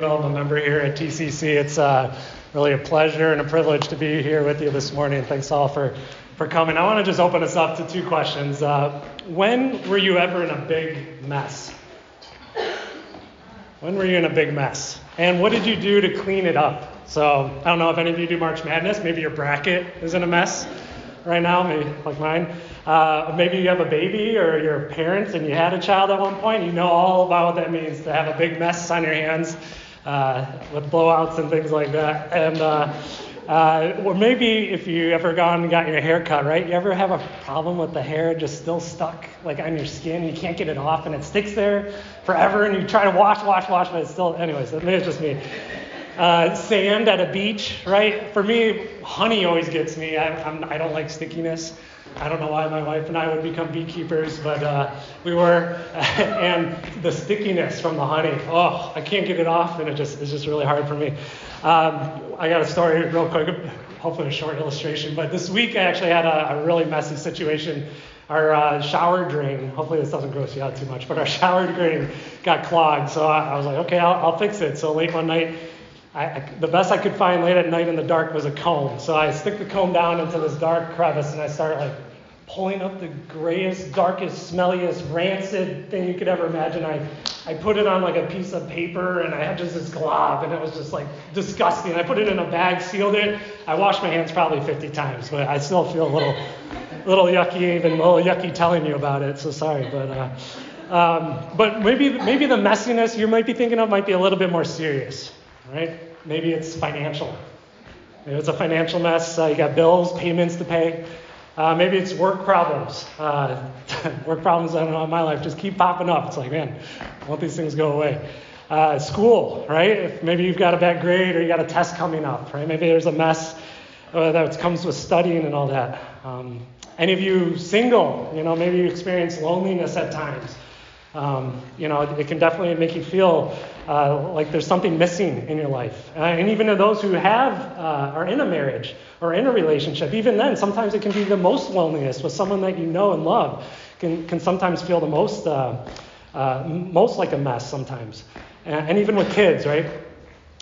A member here at TCC. It's uh, really a pleasure and a privilege to be here with you this morning. Thanks all for, for coming. I want to just open us up to two questions. Uh, when were you ever in a big mess? When were you in a big mess? And what did you do to clean it up? So I don't know if any of you do March Madness. Maybe your bracket is in a mess right now, maybe like mine. Uh, maybe you have a baby or you're a parent and you had a child at one point. You know all about what that means to have a big mess on your hands uh, with blowouts and things like that. And uh, uh, or maybe if you ever gone and got your hair cut, right? You ever have a problem with the hair just still stuck like on your skin? You can't get it off and it sticks there forever, and you try to wash, wash, wash, but it's still. Anyways, maybe it's just me. Uh, sand at a beach, right? For me, honey always gets me. I, I'm, I don't like stickiness. I don't know why my wife and I would become beekeepers, but uh, we were. and the stickiness from the honey, oh, I can't get it off, and it just it's just really hard for me. Um, I got a story real quick, hopefully a short illustration, but this week I actually had a, a really messy situation. Our uh, shower drain, hopefully this doesn't gross you out too much, but our shower drain got clogged. So I, I was like, okay, I'll, I'll fix it. So late one night, I, I, the best I could find late at night in the dark was a comb. So I stick the comb down into this dark crevice and I start like pulling up the grayest, darkest, smelliest, rancid thing you could ever imagine. I, I put it on like a piece of paper and I had just this glob and it was just like disgusting. I put it in a bag, sealed it. I washed my hands probably 50 times, but I still feel a little, little yucky, even a little yucky telling you about it. So sorry, but. Uh, um, but maybe, maybe the messiness you might be thinking of might be a little bit more serious right? Maybe it's financial. Maybe it's a financial mess. Uh, you got bills, payments to pay. Uh, maybe it's work problems. Uh, work problems, I don't know, in my life just keep popping up. It's like, man, I want these things go away. Uh, school, right? If maybe you've got a bad grade or you got a test coming up, right? Maybe there's a mess uh, that comes with studying and all that. Um, any of you single, you know, maybe you experience loneliness at times. Um, you know, it can definitely make you feel uh, like there's something missing in your life. Uh, and even to those who have uh, are in a marriage or in a relationship, even then, sometimes it can be the most loneliness with someone that you know and love. Can can sometimes feel the most uh, uh, most like a mess sometimes. And, and even with kids, right?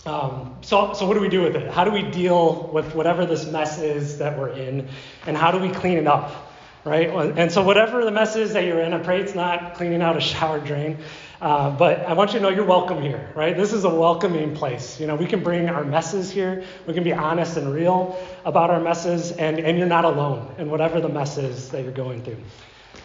Um, so, so what do we do with it? How do we deal with whatever this mess is that we're in, and how do we clean it up? right? And so, whatever the mess is that you're in, I pray it's not cleaning out a shower drain. Uh, but I want you to know you're welcome here, right? This is a welcoming place. You know, we can bring our messes here. We can be honest and real about our messes, and, and you're not alone in whatever the mess is that you're going through.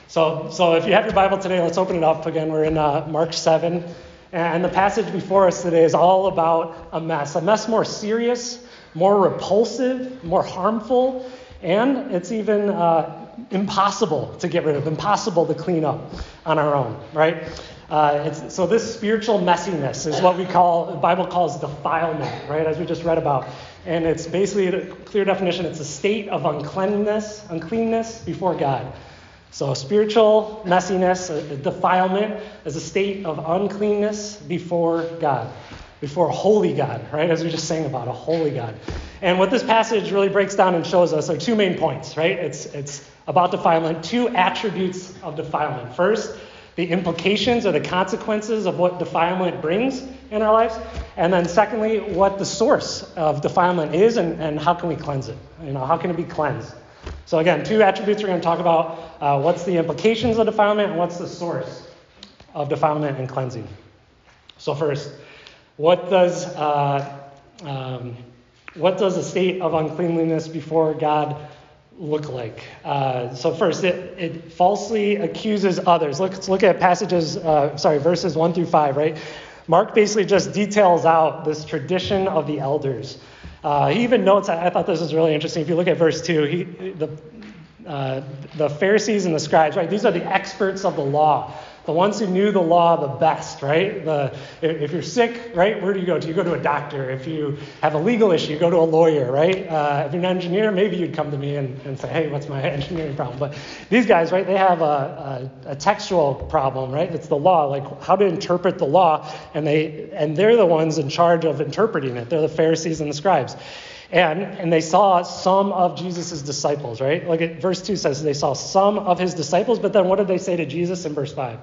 So, so if you have your Bible today, let's open it up again. We're in uh, Mark 7. And the passage before us today is all about a mess, a mess more serious, more repulsive, more harmful, and it's even uh, impossible to get rid of, impossible to clean up on our own, right? Uh, so this spiritual messiness is what we call, the Bible calls defilement, right? As we just read about. And it's basically a clear definition. It's a state of uncleanness, uncleanness before God. So spiritual messiness, a defilement, is a state of uncleanness before God, before a holy God, right? As we just sang about, a holy God. And what this passage really breaks down and shows us are two main points, right? It's, it's about defilement, two attributes of defilement. First, the implications or the consequences of what defilement brings in our lives. And then secondly, what the source of defilement is and, and how can we cleanse it? You know, how can it be cleansed? So again, two attributes we're going to talk about. Uh, what's the implications of defilement and what's the source of defilement and cleansing? So first, what does uh, um, what does a state of uncleanliness before God look like? Uh, so first, it, it falsely accuses others. Look, let's look at passages, uh, sorry, verses 1 through 5, right? Mark basically just details out this tradition of the elders. Uh, he even notes, I, I thought this was really interesting. If you look at verse 2, he, the, uh, the Pharisees and the scribes, right? These are the experts of the law the ones who knew the law the best, right? The, if you're sick, right, where do you go to? You go to a doctor. If you have a legal issue, you go to a lawyer, right? Uh, if you're an engineer, maybe you'd come to me and, and say, hey, what's my engineering problem? But these guys, right, they have a, a, a textual problem, right? It's the law, like how to interpret the law, and they and they're the ones in charge of interpreting it. They're the Pharisees and the scribes. And, and they saw some of Jesus' disciples, right? Like verse 2 says they saw some of his disciples, but then what did they say to Jesus in verse 5?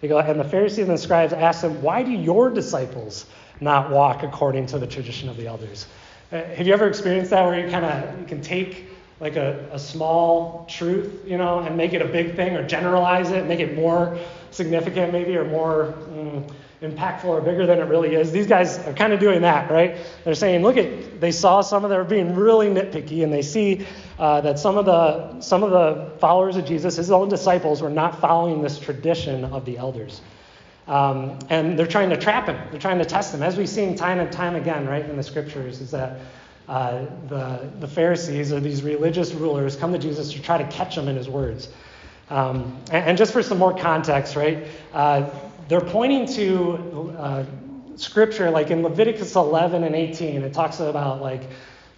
They go, and the Pharisees and the scribes asked him, Why do your disciples not walk according to the tradition of the elders? Uh, have you ever experienced that where you kind of you can take like a, a small truth, you know, and make it a big thing or generalize it, make it more significant maybe or more mm, impactful or bigger than it really is. These guys are kind of doing that, right? They're saying, look at, they saw some of them being really nitpicky, and they see uh, that some of the some of the followers of Jesus, his own disciples, were not following this tradition of the elders. Um, and they're trying to trap him. They're trying to test him, as we've seen time and time again, right, in the scriptures, is that uh, the, the Pharisees or these religious rulers come to Jesus to try to catch him in his words. Um, and, and, just for some more context, right, uh, they're pointing to uh, scripture like in Leviticus 11 and 18. It talks about like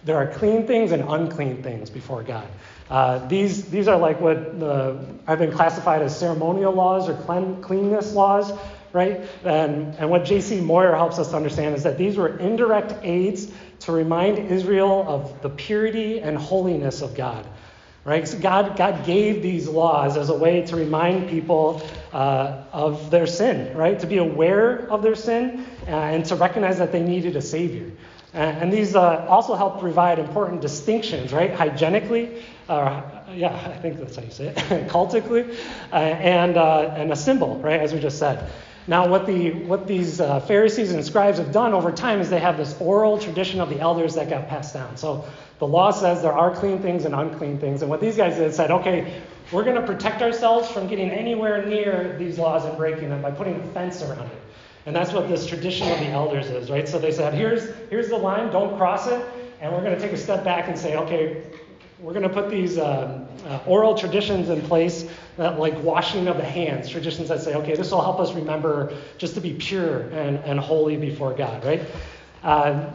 there are clean things and unclean things before God. Uh, these, these are like what the, have been classified as ceremonial laws or clean, cleanness laws, right? And, and what J.C. Moyer helps us understand is that these were indirect aids to remind Israel of the purity and holiness of God. Right? So God, God gave these laws as a way to remind people uh, of their sin, right? To be aware of their sin uh, and to recognize that they needed a Savior. And, and these uh, also help provide important distinctions, right? Hygienically, uh, yeah, I think that's how you say it, cultically, uh, and, uh, and a symbol, right? As we just said. Now, what, the, what these uh, Pharisees and scribes have done over time is they have this oral tradition of the elders that got passed down. So the law says there are clean things and unclean things. And what these guys did said, okay, we're going to protect ourselves from getting anywhere near these laws and breaking them by putting a fence around it. And that's what this tradition of the elders is, right? So they said, here's, here's the line, don't cross it. And we're going to take a step back and say, okay, we're going to put these uh, uh, oral traditions in place, that, like washing of the hands, traditions that say, okay, this will help us remember just to be pure and, and holy before God, right? Uh,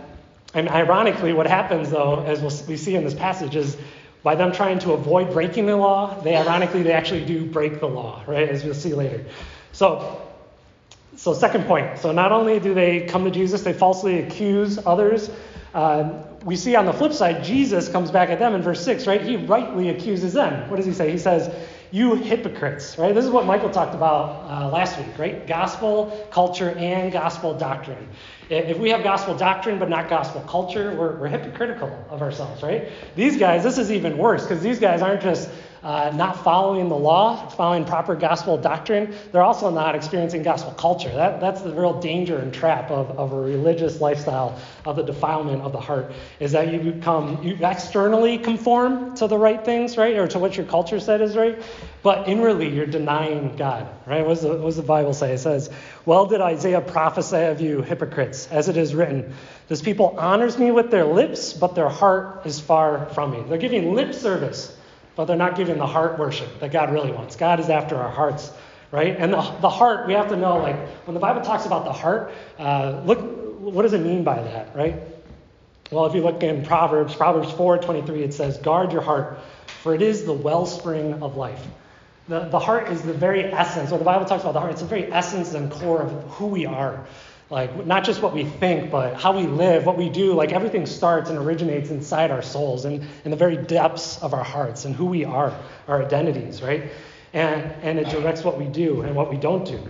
and ironically, what happens, though, as we see in this passage, is by them trying to avoid breaking the law, they ironically they actually do break the law, right? As we'll see later. So, so second point. So not only do they come to Jesus, they falsely accuse others uh, we see on the flip side, Jesus comes back at them in verse 6, right? He rightly accuses them. What does he say? He says, You hypocrites, right? This is what Michael talked about uh, last week, right? Gospel culture and gospel doctrine. If we have gospel doctrine but not gospel culture, we're, we're hypocritical of ourselves, right? These guys, this is even worse because these guys aren't just uh, not following the law, following proper gospel doctrine, they're also not experiencing gospel culture. That, that's the real danger and trap of, of a religious lifestyle, of the defilement of the heart, is that you become, you externally conform to the right things, right, or to what your culture said is right, but inwardly you're denying God, right? What does the, what does the Bible say? It says, Well did Isaiah prophesy of you, hypocrites, as it is written, This people honors me with their lips, but their heart is far from me. They're giving lip service but they're not giving the heart worship that God really wants. God is after our hearts, right? And the, the heart, we have to know, like, when the Bible talks about the heart, uh, look, what does it mean by that, right? Well, if you look in Proverbs, Proverbs 4:23, it says, "Guard your heart, for it is the wellspring of life." The, the heart is the very essence. When the Bible talks about the heart, it's the very essence and core of who we are like not just what we think but how we live what we do. Like everything starts and originates inside our souls and in the very depths of our hearts and who we are our identities right? And and it directs what we do and what we don't do.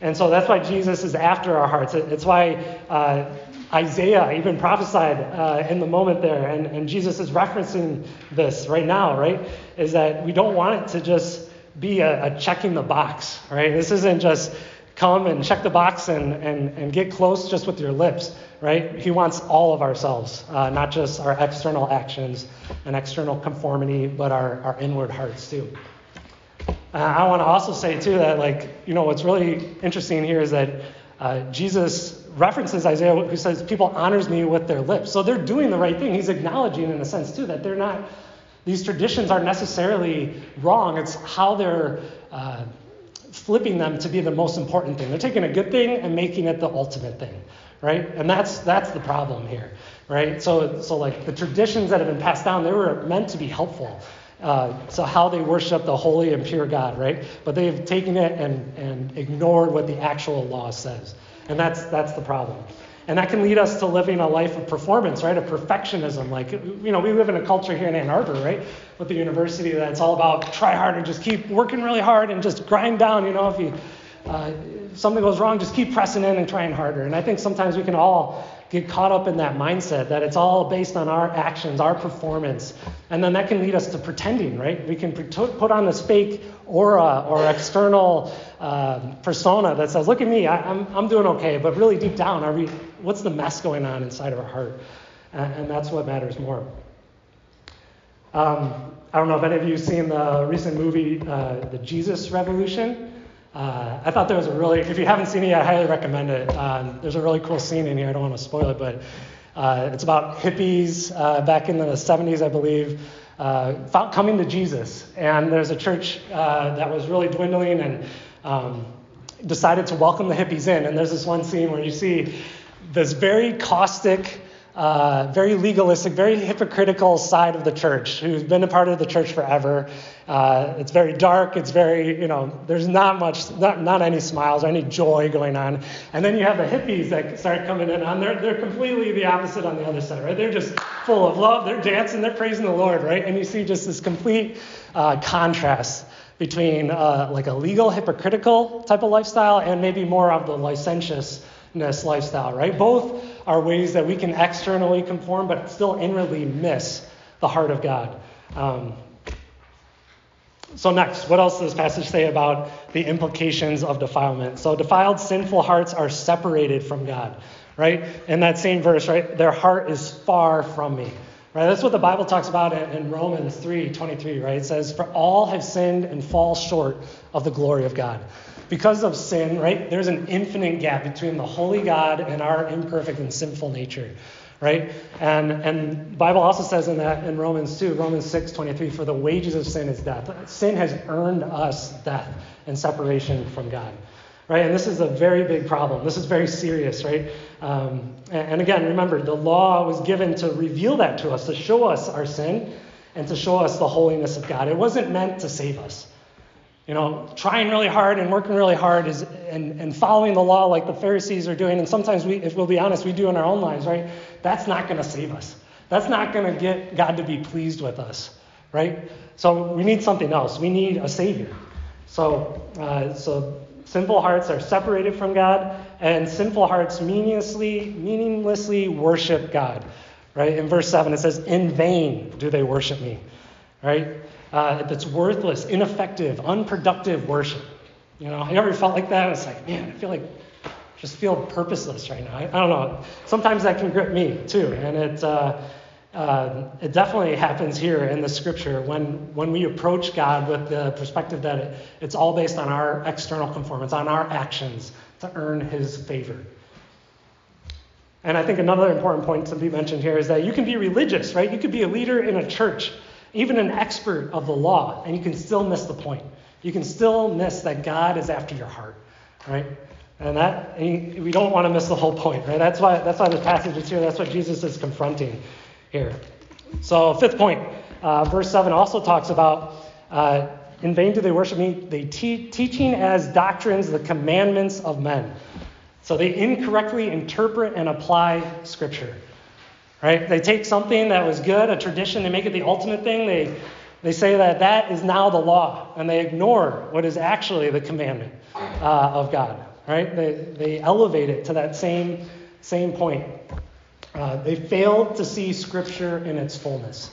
And so that's why jesus is after our hearts. It's why uh, isaiah even prophesied uh, in the moment there. And, and jesus is referencing this right now right? Is that we don't want it to just be a, a checking the box right? This isn't just come and check the box and, and, and get close just with your lips, right? He wants all of ourselves, uh, not just our external actions and external conformity, but our, our inward hearts too. Uh, I want to also say too that, like, you know, what's really interesting here is that uh, Jesus references Isaiah, who says, People honors me with their lips. So they're doing the right thing. He's acknowledging, in a sense, too, that they're not, these traditions aren't necessarily wrong. It's how they're uh, flipping them to be the most important thing. They're taking a good thing and making it the ultimate thing, right? And that's that's the problem here, right? So so like the traditions that have been passed down, they were meant to be helpful. Uh, so how they worship the holy and pure God, right? But they've taken it and, and ignored what the actual law says. And that's that's the problem. And that can lead us to living a life of performance, right? Of perfectionism. Like, you know, we live in a culture here in Ann Arbor, right? With the university that's all about try hard and just keep working really hard and just grind down. You know, if you uh, something goes wrong, just keep pressing in and trying harder. And I think sometimes we can all get caught up in that mindset that it's all based on our actions, our performance. And then that can lead us to pretending, right? We can put on this fake aura or external uh, persona that says, look at me, I, am I'm, I'm doing okay. But really deep down, are we, what's the mess going on inside of our heart? And, and that's what matters more. Um, I don't know if any of you have seen the recent movie, uh, The Jesus Revolution. Uh, I thought there was a really, if you haven't seen it, I highly recommend it. Um, there's a really cool scene in here. I don't want to spoil it, but uh, it's about hippies uh, back in the 70s, I believe, uh, coming to Jesus. And there's a church uh, that was really dwindling and um, decided to welcome the hippies in. And there's this one scene where you see this very caustic, uh, very legalistic, very hypocritical side of the church who's been a part of the church forever. Uh, it's very dark. It's very, you know, there's not much, not, not any smiles or any joy going on. And then you have the hippies that start coming in on. They're, they're completely the opposite on the other side, right? They're just full of love. They're dancing. They're praising the Lord, right? And you see just this complete uh, contrast between uh, like a legal, hypocritical type of lifestyle and maybe more of the lifestyle, right? Both are ways that we can externally conform, but still inwardly miss the heart of God. Um, so, next, what else does this passage say about the implications of defilement? So, defiled, sinful hearts are separated from God, right? In that same verse, right? Their heart is far from me. Right? That's what the Bible talks about in, Romans 3 23, right? It says, For all have sinned and fall short of the glory of God because of sin, right, there's an infinite gap between the holy God and our imperfect and sinful nature, right? And and Bible also says in that in Romans 2, Romans 6, 23, for the wages of sin is death. Sin has earned us death and separation from God. Right? And this is a very big problem. This is very serious, right? Um, and, and again, remember, the law was given to reveal that to us, to show us our sin, and to show us the holiness of God. It wasn't meant to save us. You know, trying really hard and working really hard is, and, and following the law like the Pharisees are doing, and sometimes we, if we'll be honest, we do in our own lives, right? That's not going to save us. That's not going to get God to be pleased with us, right? So we need something else. We need a Savior. So, uh, so sinful hearts are separated from God, and sinful hearts meaninglessly, meaninglessly worship God, right? In verse 7, it says, In vain do they worship me, right? Uh, that's worthless, ineffective, unproductive worship. You know, you ever felt like that? It's like, man, I feel like just feel purposeless right now. I, I don't know. Sometimes that can grip me too, and it uh, uh, it definitely happens here in the scripture when when we approach God with the perspective that it, it's all based on our external conformance, on our actions to earn His favor. And I think another important point to be mentioned here is that you can be religious, right? You could be a leader in a church even an expert of the law, and you can still miss the point. You can still miss that God is after your heart, right? And that and we don't want to miss the whole point, right? That's why that's why this passage is here. That's what Jesus is confronting here. So fifth point, uh, verse seven also talks about. Uh, in vain do they worship me. They te- teaching as doctrines the commandments of men. So they incorrectly interpret and apply Scripture. Right? They take something that was good, a tradition, they make it the ultimate thing. They, they say that that is now the law, and they ignore what is actually the commandment uh, of God. Right? They, they elevate it to that same, same point. Uh, they fail to see Scripture in its fullness.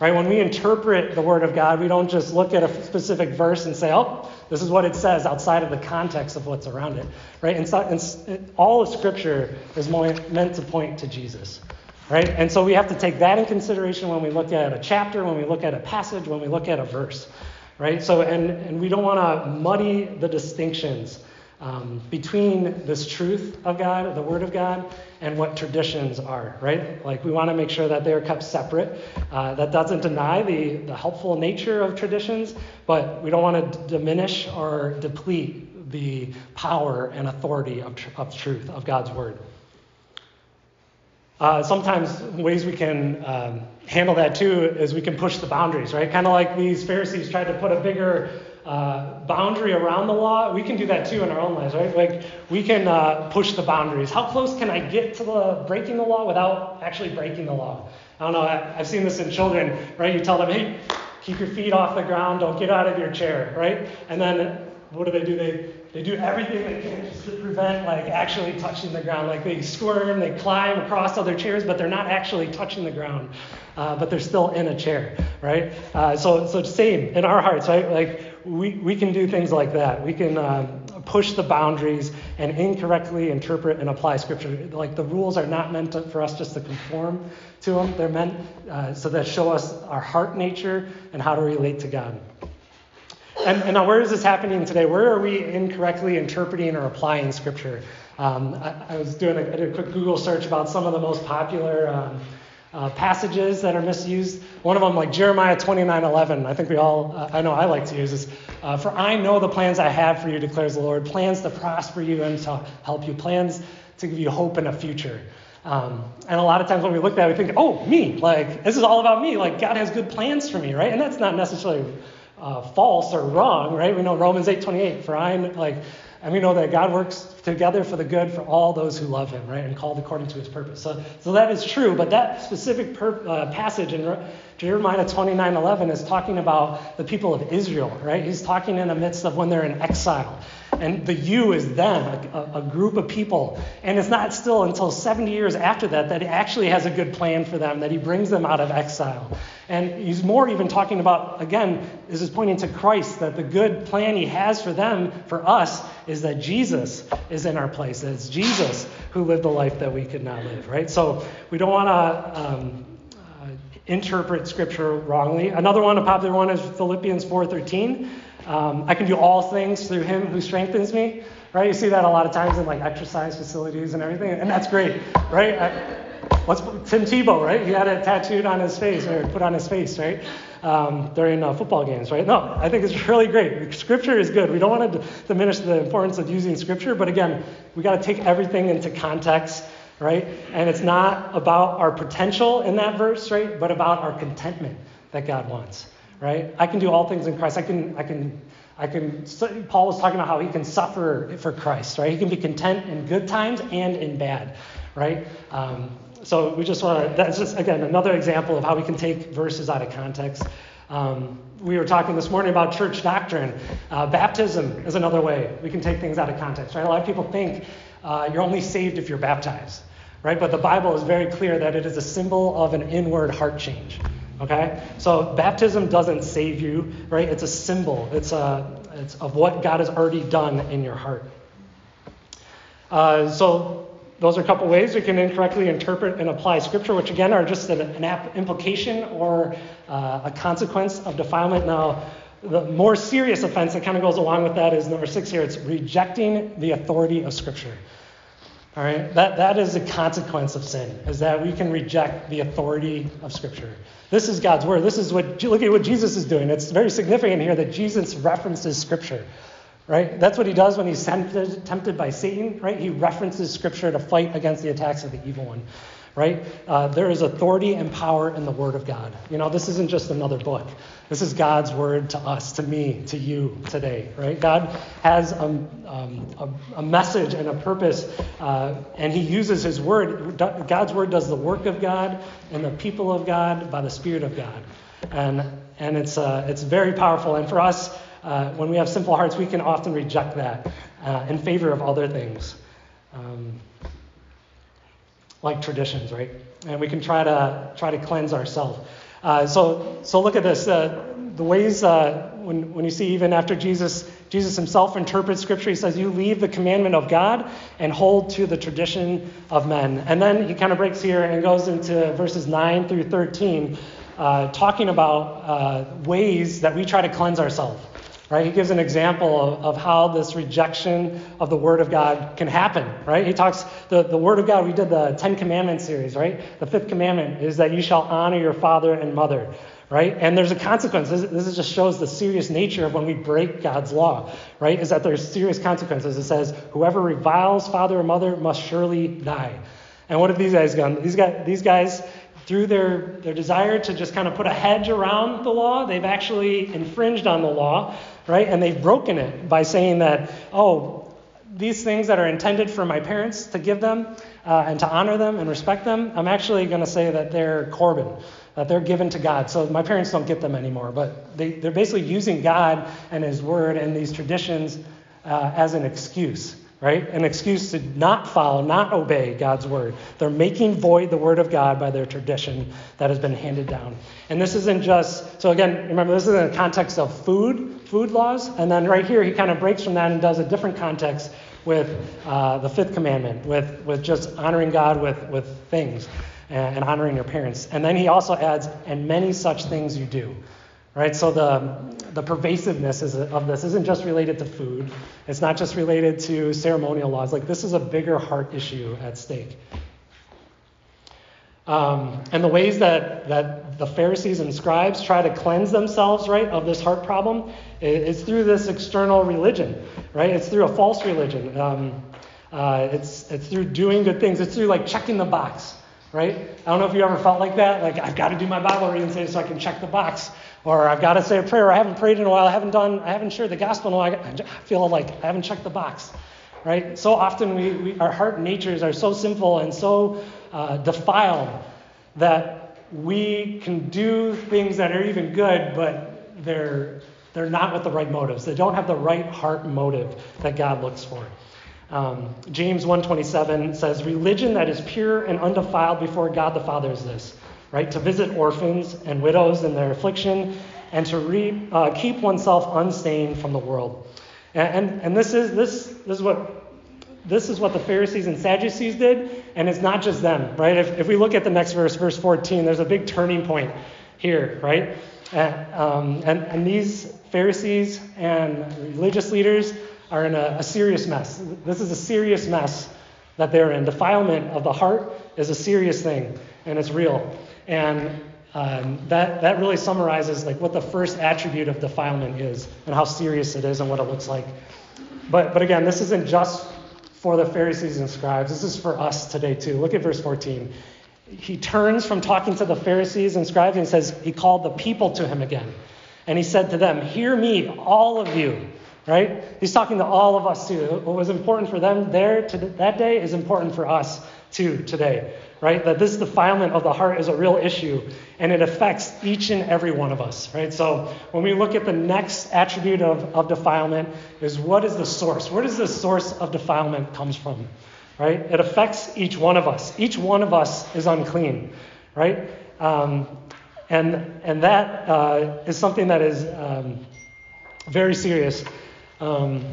Right? When we interpret the Word of God, we don't just look at a specific verse and say, oh, this is what it says outside of the context of what's around it. Right? And, so, and all of Scripture is meant to point to Jesus. Right? And so we have to take that in consideration when we look at a chapter, when we look at a passage, when we look at a verse. Right? So, and, and we don't want to muddy the distinctions um, between this truth of God, the Word of God, and what traditions are, right? Like we want to make sure that they're kept separate. Uh, that doesn't deny the, the helpful nature of traditions, but we don't want to d- diminish or deplete the power and authority of, tr- of truth, of God's Word. Uh, sometimes ways we can um, handle that too is we can push the boundaries, right? Kind of like these Pharisees tried to put a bigger uh, boundary around the law. We can do that too in our own lives, right? Like we can uh, push the boundaries. How close can I get to the breaking the law without actually breaking the law? I don't know. I, I've seen this in children, right? You tell them, hey, keep your feet off the ground, don't get out of your chair, right? And then what do they do? They they do everything they can just to prevent like actually touching the ground. Like they squirm, they climb across other chairs, but they're not actually touching the ground. Uh, but they're still in a chair, right? Uh, so, so same in our hearts, right? Like we, we can do things like that. We can um, push the boundaries and incorrectly interpret and apply scripture. Like the rules are not meant to, for us just to conform to them. They're meant uh, so that show us our heart nature and how to relate to God. And, and, now, where is this happening today? Where are we incorrectly interpreting or applying Scripture? Um, I, I, was doing a, quick Google search about some of the most popular um, uh, passages that are misused. One of them, like Jeremiah 29:11. I think we all, uh, I know I like to use this. Uh, for I know the plans I have for you, declares the Lord, plans to prosper you and to help you, plans to give you hope and a future. Um, and a lot of times when we look at it, we think, oh, me, like this is all about me. Like God has good plans for me, right? And that's not necessarily uh, false or wrong, right? We know Romans 8:28. For I'm like, and we know that God works together for the good for all those who love Him, right? And called according to His purpose. So, so that is true. But that specific per, uh, passage in Jeremiah 29:11 is talking about the people of Israel, right? He's talking in the midst of when they're in exile. And the you is them, a, a, group of people. And it's not still until 70 years after that that he actually has a good plan for them, that he brings them out of exile. And he's more even talking about, again, this is pointing to Christ, that the good plan he has for them, for us, is that Jesus is in our place. That it's Jesus who lived the life that we could not live, right? So we don't want to. Um, uh, interpret scripture wrongly. Another one, a popular one, is Philippians 4:13. Um, I can do all things through him who strengthens me, right? You see that a lot of times in like exercise facilities and everything, and that's great, right? I, what's Tim Tebow, right? He had it tattooed on his face or put on his face, right? Um, during uh, football games, right? No, I think it's really great. Scripture is good. We don't want to diminish the importance of using Scripture, but again, we got to take everything into context, right? And it's not about our potential in that verse, right? But about our contentment that God wants right? I can do all things in Christ. I can, I can, I can. Paul was talking about how he can suffer for Christ, right? He can be content in good times and in bad, right? Um, so we just want to. That's just again another example of how we can take verses out of context. Um, we were talking this morning about church doctrine. Uh, baptism is another way we can take things out of context, right? A lot of people think uh, you're only saved if you're baptized, right? But the Bible is very clear that it is a symbol of an inward heart change. Okay? So baptism doesn't save you, right? It's a symbol. It's, a, it's of what God has already done in your heart. Uh, so those are a couple ways we can incorrectly interpret and apply Scripture, which again are just an, an implication or uh, a consequence of defilement. Now, the more serious offense that kind of goes along with that is number six here. It's rejecting the authority of Scripture. All right, that, that is a consequence of sin, is that we can reject the authority of Scripture. This is God's word. This is what, look at what Jesus is doing. It's very significant here that Jesus references Scripture, right? That's what he does when he's tempted, tempted by Satan, right? He references Scripture to fight against the attacks of the evil one right? Uh, there is authority and power in the Word of God. You know, this isn't just another book. This is God's Word to us, to me, to you today, right? God has a, um, a, a message and a purpose, uh, and He uses His Word. God's Word does the work of God and the people of God by the Spirit of God. And, and it's, uh, it's very powerful. And for us, uh, when we have simple hearts, we can often reject that uh, in favor of other things. Um, like traditions, right? And we can try to try to cleanse ourselves. Uh, so, so look at this. Uh, the ways uh, when, when you see even after Jesus, Jesus himself interprets Scripture, he says, "You leave the commandment of God and hold to the tradition of men." And then he kind of breaks here and goes into verses nine through thirteen, uh, talking about uh, ways that we try to cleanse ourselves. Right? He gives an example of, of how this rejection of the Word of God can happen. Right? He talks the, the Word of God. We did the Ten Commandments series. Right? The fifth commandment is that you shall honor your father and mother. Right? And there's a consequence. This, this just shows the serious nature of when we break God's law. Right? Is that there's serious consequences. It says, whoever reviles father or mother must surely die. And what have these guys done? These guys, these guys through their, their desire to just kind of put a hedge around the law, they've actually infringed on the law right? And they've broken it by saying that, oh, these things that are intended for my parents to give them uh, and to honor them and respect them, I'm actually going to say that they're Corban, that they're given to God. So my parents don't get them anymore, but they, they're basically using God and His Word and these traditions uh, as an excuse, right? An excuse to not follow, not obey God's word. They're making void the word of God by their tradition that has been handed down. And this isn't just, so again, remember, this is in the context of food, food laws. And then right here, he kind of breaks from that and does a different context with uh, the fifth commandment, with, with just honoring God with, with things and, and honoring your parents. And then he also adds, and many such things you do. Right? So the, the pervasiveness of this isn't just related to food. It's not just related to ceremonial laws. Like this is a bigger heart issue at stake. Um, and the ways that, that the Pharisees and scribes try to cleanse themselves, right, of this heart problem is through this external religion, right? It's through a false religion. Um, uh, it's, it's through doing good things. It's through like checking the box, right? I don't know if you ever felt like that. Like, I've got to do my Bible reading today so I can check the box. Or I've got to say a prayer. I haven't prayed in a while. I haven't done, I haven't shared the gospel in a while. I feel like I haven't checked the box, right? So often we, we our heart natures are so sinful and so uh, defiled that we can do things that are even good, but they're, they're not with the right motives. They don't have the right heart motive that God looks for. Um, James 1:27 says, "Religion that is pure and undefiled before God the Father is this, right? To visit orphans and widows in their affliction, and to re, uh, keep oneself unstained from the world." And, and, and this is this this is what this is what the Pharisees and Sadducees did, and it's not just them, right? If, if we look at the next verse, verse 14, there's a big turning point here, right? And, um, and, and these Pharisees and religious leaders are in a, a serious mess. This is a serious mess that they're in. Defilement of the heart is a serious thing, and it's real. And um, that, that really summarizes like what the first attribute of defilement is and how serious it is and what it looks like. But, but again, this isn't just for the Pharisees and scribes. This is for us today, too. Look at verse 14. He turns from talking to the Pharisees and scribes and says, He called the people to him again. And he said to them, Hear me, all of you. Right? He's talking to all of us, too. What was important for them there to that day is important for us, too, today right? That this defilement of the heart is a real issue and it affects each and every one of us, right? So when we look at the next attribute of, of defilement is what is the source? Where does the source of defilement comes from, right? It affects each one of us. Each one of us is unclean, right? Um, and, and that uh, is something that is um, very serious. Um,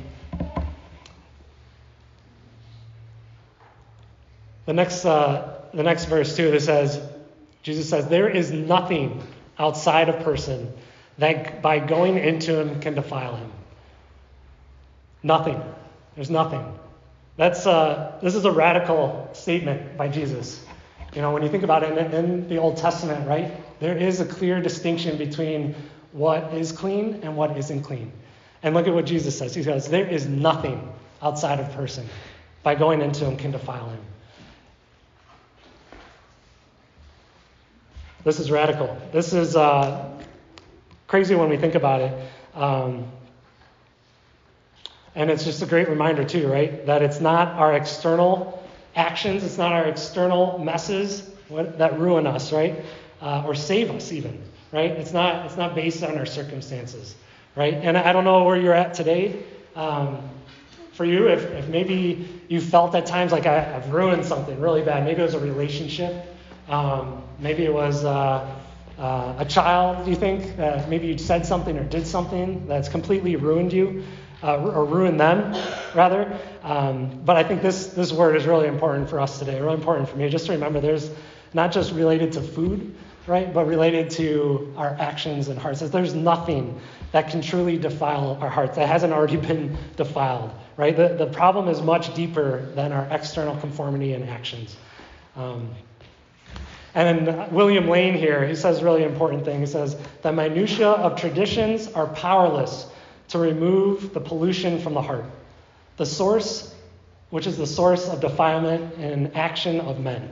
the next uh, the next verse too, that says, Jesus says, There is nothing outside a person that by going into him can defile him. Nothing. There's nothing. That's uh, this is a radical statement by Jesus. You know, when you think about it in, in the Old Testament, right? There is a clear distinction between what is clean and what isn't clean. And look at what Jesus says. He says, There is nothing outside of person by going into him can defile him. This is radical. This is uh, crazy when we think about it. Um, and it's just a great reminder, too, right? That it's not our external actions, it's not our external messes that ruin us, right? Uh, or save us, even, right? It's not, it's not based on our circumstances, right? And I don't know where you're at today. Um, for you, if, if maybe you felt at times like I, have ruined something really bad, maybe it was a relationship, um, maybe it was uh, uh, a child, do you think? that maybe you said something or did something that's completely ruined you, uh, or ruined them, rather. Um, but I think this, this word is really important for us today, really important for me. Just to remember there's not just related to food, right, but related to our actions and hearts. There's nothing that can truly defile our hearts that hasn't already been defiled, right? The, the problem is much deeper than our external conformity and actions. Um, and William Lane here, he says really important thing. He says, the minutiae of traditions are powerless to remove the pollution from the heart. The source, which is the source of defilement and action of men.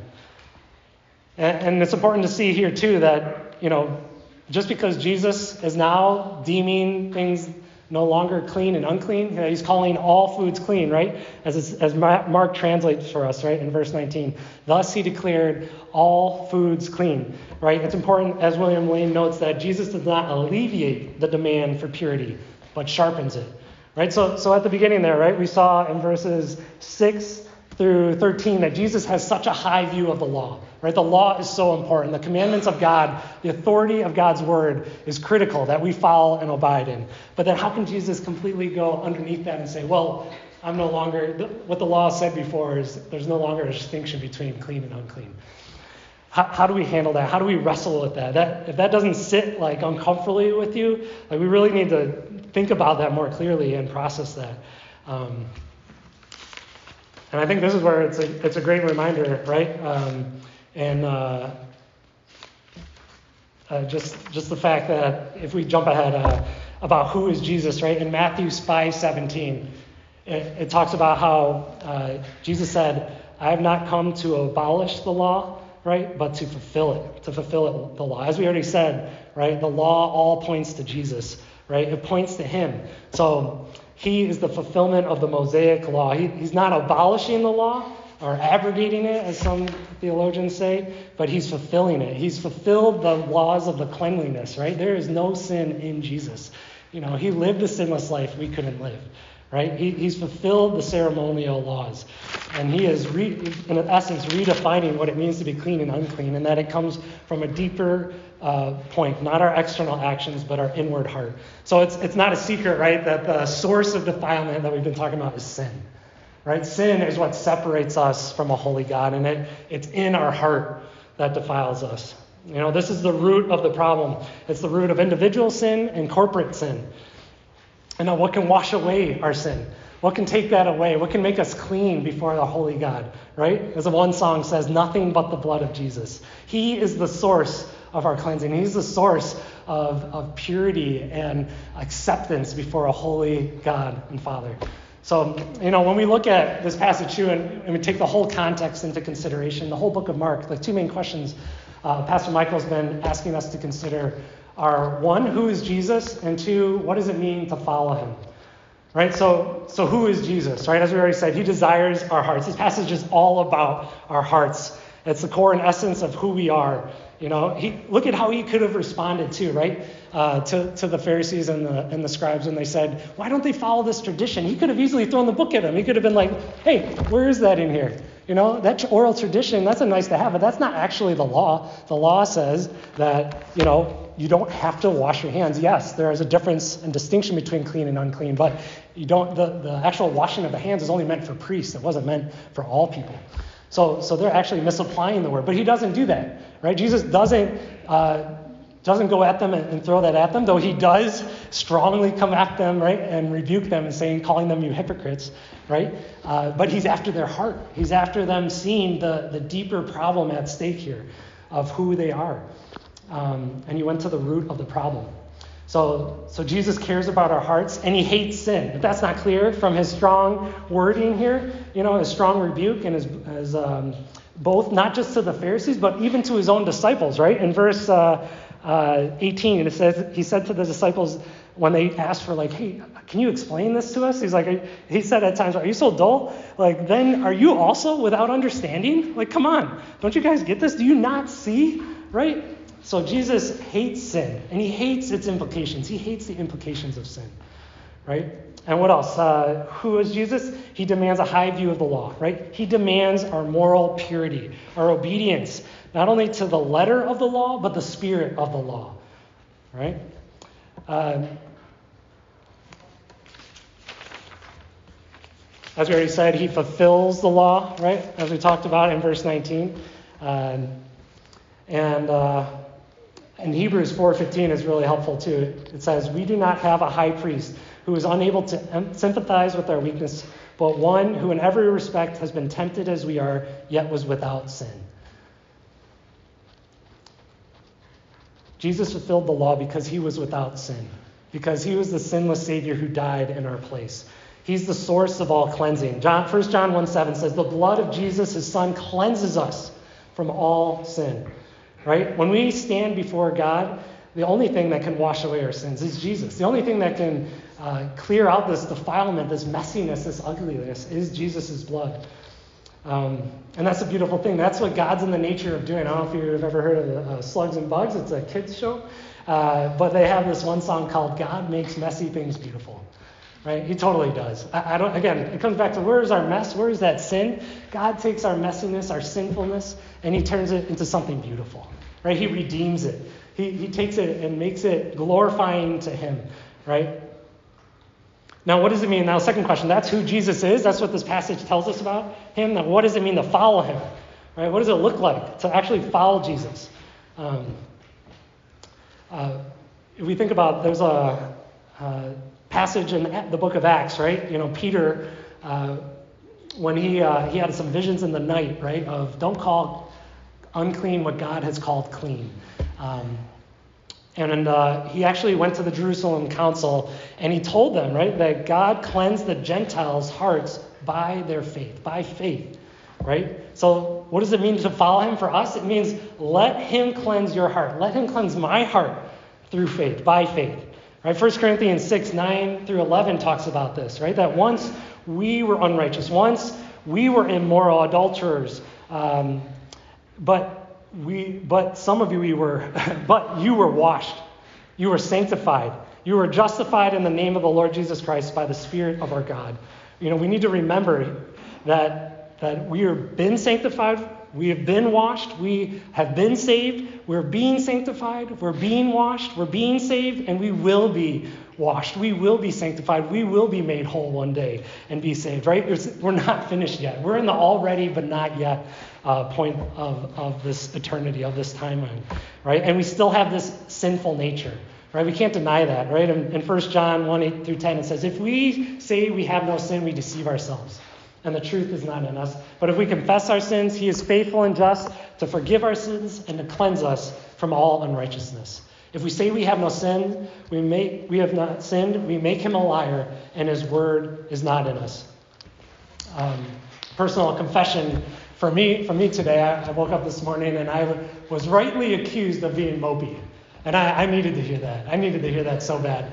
And, and it's important to see here, too, that, you know, just because Jesus is now deeming things no longer clean and unclean. He's calling all foods clean, right? As, as Mark translates for us, right, in verse 19. Thus he declared all foods clean, right? It's important, as William Lane notes, that Jesus does not alleviate the demand for purity, but sharpens it, Right? So, so at the beginning there, right, we saw in verses 6 through 13 that Jesus has such a high view of the law. Right? The law is so important. The commandments of God, the authority of God's word is critical that we follow and abide in. But then how can Jesus completely go underneath that and say, well, I'm no longer, what the law said before is there's no longer a distinction between clean and unclean. How, how, do we handle that? How do we wrestle with that? that? If that doesn't sit like uncomfortably with you, like we really need to think about that more clearly and process that. Um, and I think this is where it's a, it's a great reminder, right? Um, and uh, uh, just just the fact that if we jump ahead uh, about who is Jesus, right? In Matthew 5:17, it, it, talks about how uh, Jesus said, "I have not come to abolish the law." right? But to fulfill it, to fulfill it, the law. As we already said, right? The law all points to Jesus, right? It points to Him. So He is the fulfillment of the Mosaic law. He, he's not abolishing the law or abrogating it, as some theologians say, but He's fulfilling it. He's fulfilled the laws of the cleanliness, right? There is no sin in Jesus. You know, He lived the sinless life we couldn't live right? He, he's fulfilled the ceremonial laws. And he is, re, in essence, redefining what it means to be clean and unclean, and that it comes from a deeper uh, point, not our external actions, but our inward heart. So it's, it's not a secret, right, that the source of defilement that we've been talking about is sin. Right? Sin is what separates us from a holy God, and it, it's in our heart that defiles us. You know, this is the root of the problem. It's the root of individual sin and corporate sin. And now, what can wash away our sin? What can take that away? What can make us clean before the holy God? Right? As the one song says, nothing but the blood of Jesus. He is the source of our cleansing. He's the source of, of purity and acceptance before a holy God and Father. So, you know, when we look at this passage too, and, and we take the whole context into consideration, the whole book of Mark, the two main questions uh, Pastor Michael's been asking us to consider are one, who is Jesus? And two, what does it mean to follow him? Right? So, so who is Jesus? Right? As we already said, he desires our hearts. This passage is all about our hearts. It's the core and essence of who we are. You know, he, look at how he could have responded too, right? Uh, to, to the Pharisees and the, and the scribes when they said, why don't they follow this tradition? He could have easily thrown the book at them. He could have been like, hey, where is that in here? You know, that oral tradition, that's a nice to have, but that's not actually the law. The law says that, you know, you don't have to wash your hands. Yes, there is a difference and distinction between clean and unclean, but you don't the, the actual washing of the hands is only meant for priests. It wasn't meant for all people. So, so they're actually misapplying the word. But he doesn't do that, right? Jesus doesn't uh, doesn't go at them and, and, throw that at them, though he does strongly come at them, right, and rebuke them and saying, calling them you hypocrites, right? Uh, but he's after their heart. He's after them seeing the, the deeper problem at stake here of who they are um, and you went to the root of the problem. So, so Jesus cares about our hearts and he hates sin. If that's not clear from his strong wording here, you know, his strong rebuke and his, his um, both, not just to the Pharisees, but even to his own disciples, right? In verse uh, uh, 18, it says, he said to the disciples when they asked for, like, hey, can you explain this to us? He's like, he said at times, are you so dull? Like, then are you also without understanding? Like, come on, don't you guys get this? Do you not see? Right? So Jesus hates sin, and he hates its implications. He hates the implications of sin, right? And what else? Uh, who is Jesus? He demands a high view of the law, right? He demands our moral purity, our obedience, not only to the letter of the law, but the spirit of the law, right? Um, as we already said, he fulfills the law, right? As we talked about in verse 19. Um, and uh, and Hebrews 4:15 is really helpful too. It says, "We do not have a high priest who is unable to sympathize with our weakness, but one who in every respect has been tempted as we are, yet was without sin." Jesus fulfilled the law because he was without sin, because he was the sinless Savior who died in our place. He's the source of all cleansing. John, 1 John 1 7 says, The blood of Jesus, his son, cleanses us from all sin right? When we stand before God, the only thing that can wash away our sins is Jesus. The only thing that can uh, clear out this defilement, this messiness, this ugliness is Jesus' blood. Um, and that's a beautiful thing. That's what God's in the nature of doing. I don't know if you've ever heard of uh, Slugs and Bugs, it's a kids' show. Uh, but they have this one song called God Makes Messy Things Beautiful. right? He totally does. I, I, don't. Again, it comes back to where is our mess? Where is that sin? God takes our messiness, our sinfulness, and He turns it into something beautiful, right? He redeems it. He, he takes it and makes it glorifying to Him, right? Now, what does it mean? Now, second question. That's who Jesus is. That's what this passage tells us about Him. Now, what does it mean to follow Him? Right? What does it look like to actually follow Jesus? Um, uh, if we think about, there's a, a, passage in the book of Acts, right? You know, Peter, uh, when he uh, he had some visions in the night, right, of don't call unclean what God has called clean. Um, and uh, he actually went to the Jerusalem council and he told them, right, that God cleansed the Gentiles' hearts by their faith, by faith, right? So, what does it mean to follow him for us? It means let him cleanse your heart. Let him cleanse my heart through faith, by faith. Right? 1 Corinthians 6, 9 through 11 talks about this, right? That once we were unrighteous, once we were immoral, adulterers, um, but we, but some of you we were, but you were washed, you were sanctified, you were justified in the name of the Lord Jesus Christ by the Spirit of our God. You know, we need to remember that that we have been sanctified, we have been washed, we have been saved, we're being sanctified, we're being washed, we're being saved, and we will be washed. We will be sanctified. We will be made whole one day and be saved, right? we're not finished yet. We're in the already but not yet uh, point of, of this eternity, of this timeline, right? And we still have this sinful nature, right? We can't deny that, right? In, in 1 John 1 8 through 10, it says, If we say we have no sin, we deceive ourselves, and the truth is not in us. But if we confess our sins, he is faithful and just to forgive our sins and to cleanse us from all unrighteousness. If we say we have no sin, we, make, we have not sinned, we make him a liar, and his word is not in us. Um, personal confession for me, for me today, I, I, woke up this morning and I was rightly accused of being mopey. And I, I needed to hear that. I needed to hear that so bad.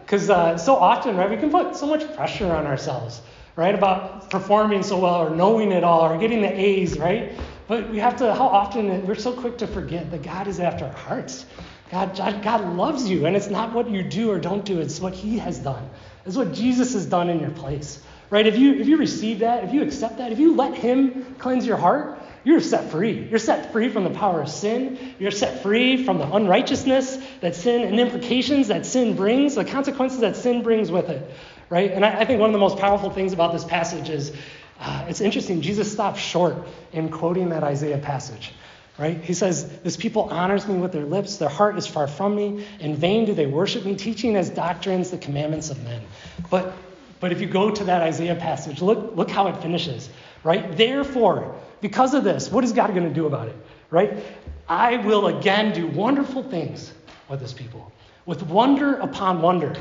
Because uh, uh, so often, right, we can put so much pressure on ourselves, right, about performing so well or knowing it all or getting the A's, right? But we have to, how often, we're so quick to forget that God is after our hearts. God, God loves you, and it's not what you do or don't do, it's what He has done. It's what Jesus has done in your place. Right? If you if you receive that, if you accept that, if you let him cleanse your heart, you're set free. You're set free from the power of sin. You're set free from the unrighteousness that sin and implications that sin brings, the consequences that sin brings with it. Right? And I, I think one of the most powerful things about this passage is uh, it's interesting. Jesus stops short in quoting that Isaiah passage. Right? He says, This people honors me with their lips, their heart is far from me. In vain do they worship me, teaching as doctrines the commandments of men. But but if you go to that Isaiah passage, look, look how it finishes, right? Therefore, because of this, what is God going to do about it, right? I will again do wonderful things with this people, with wonder upon wonder,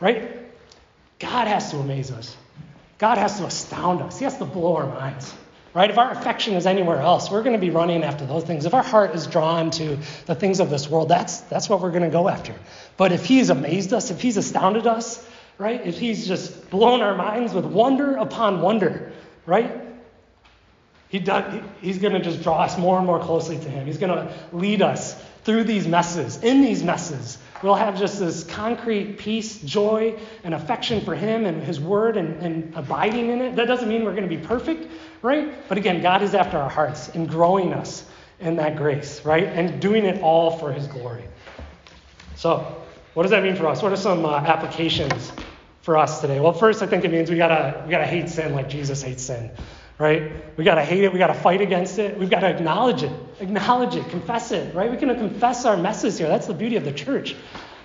right? God has to amaze us. God has to astound us. He has to blow our minds, right? If our affection is anywhere else, we're going to be running after those things. If our heart is drawn to the things of this world, that's, that's what we're going to go after. But if He's amazed us, if He's astounded us, right? If he's just blown our minds with wonder upon wonder, right? He does, he's going to just draw us more and more closely to him. He's going to lead us through these messes, in these messes. We'll have just this concrete peace, joy, and affection for him and his word and, and abiding in it. That doesn't mean we're going to be perfect, right? But again, God is after our hearts and growing us in that grace, right? And doing it all for his glory. So, what does that mean for us? What are some uh, applications for us today? Well, first, I think it means we gotta we gotta hate sin like Jesus hates sin, right? We gotta hate it. We gotta fight against it. We've got to acknowledge it, acknowledge it, confess it, right? We can confess our messes here. That's the beauty of the church,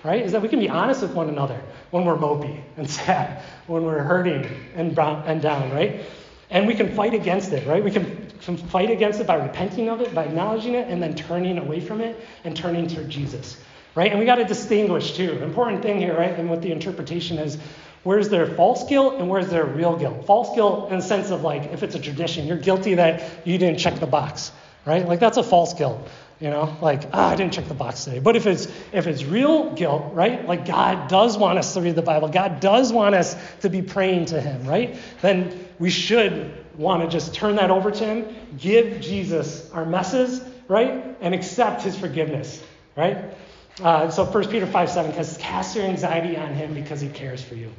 right? Is that we can be honest with one another when we're mopey and sad, when we're hurting and brown, and down, right? And we can fight against it, right? We can, can fight against it by repenting of it, by acknowledging it, and then turning away from it and turning to Jesus, right? And we got to distinguish too. Important thing here, right? And what the interpretation is where's there false guilt and where's there real guilt. False guilt in the sense of like if it's a tradition, you're guilty that you didn't check the box, right? Like that's a false guilt. You know, like ah, I didn't check the box today. But if it's if it's real guilt, right? Like God does want us to read the Bible. God does want us to be praying to Him, right? Then we should want to just turn that over to Him, give Jesus our messes, right, and accept His forgiveness, right? Uh, so 1 Peter 5 7 says, Cast your anxiety on him because he cares for you.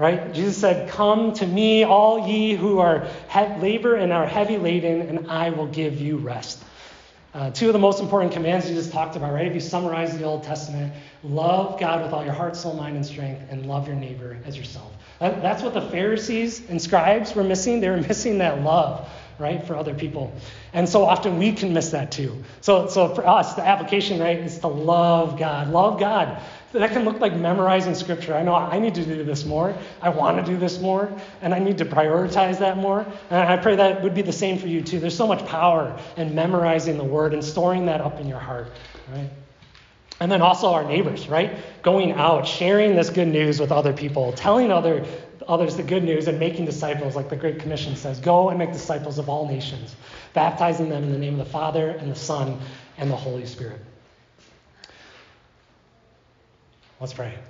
Right? Jesus said, Come to me, all ye who are he- labor and are heavy laden, and I will give you rest. Uh, two of the most important commands Jesus talked about, right? If you summarize the Old Testament, love God with all your heart, soul, mind, and strength, and love your neighbor as yourself. That, that's what the Pharisees and scribes were missing. They were missing that love, right, for other people. And so often we can miss that too. So, so for us, the application, right, is to love God. Love God. That can look like memorizing scripture. I know I need to do this more. I want to do this more, and I need to prioritize that more. And I pray that would be the same for you too. There's so much power in memorizing the word and storing that up in your heart, right? And then also our neighbors, right? Going out, sharing this good news with other people, telling other others the good news and making disciples, like the Great Commission says. Go and make disciples of all nations, baptizing them in the name of the Father and the Son and the Holy Spirit. Let's pray.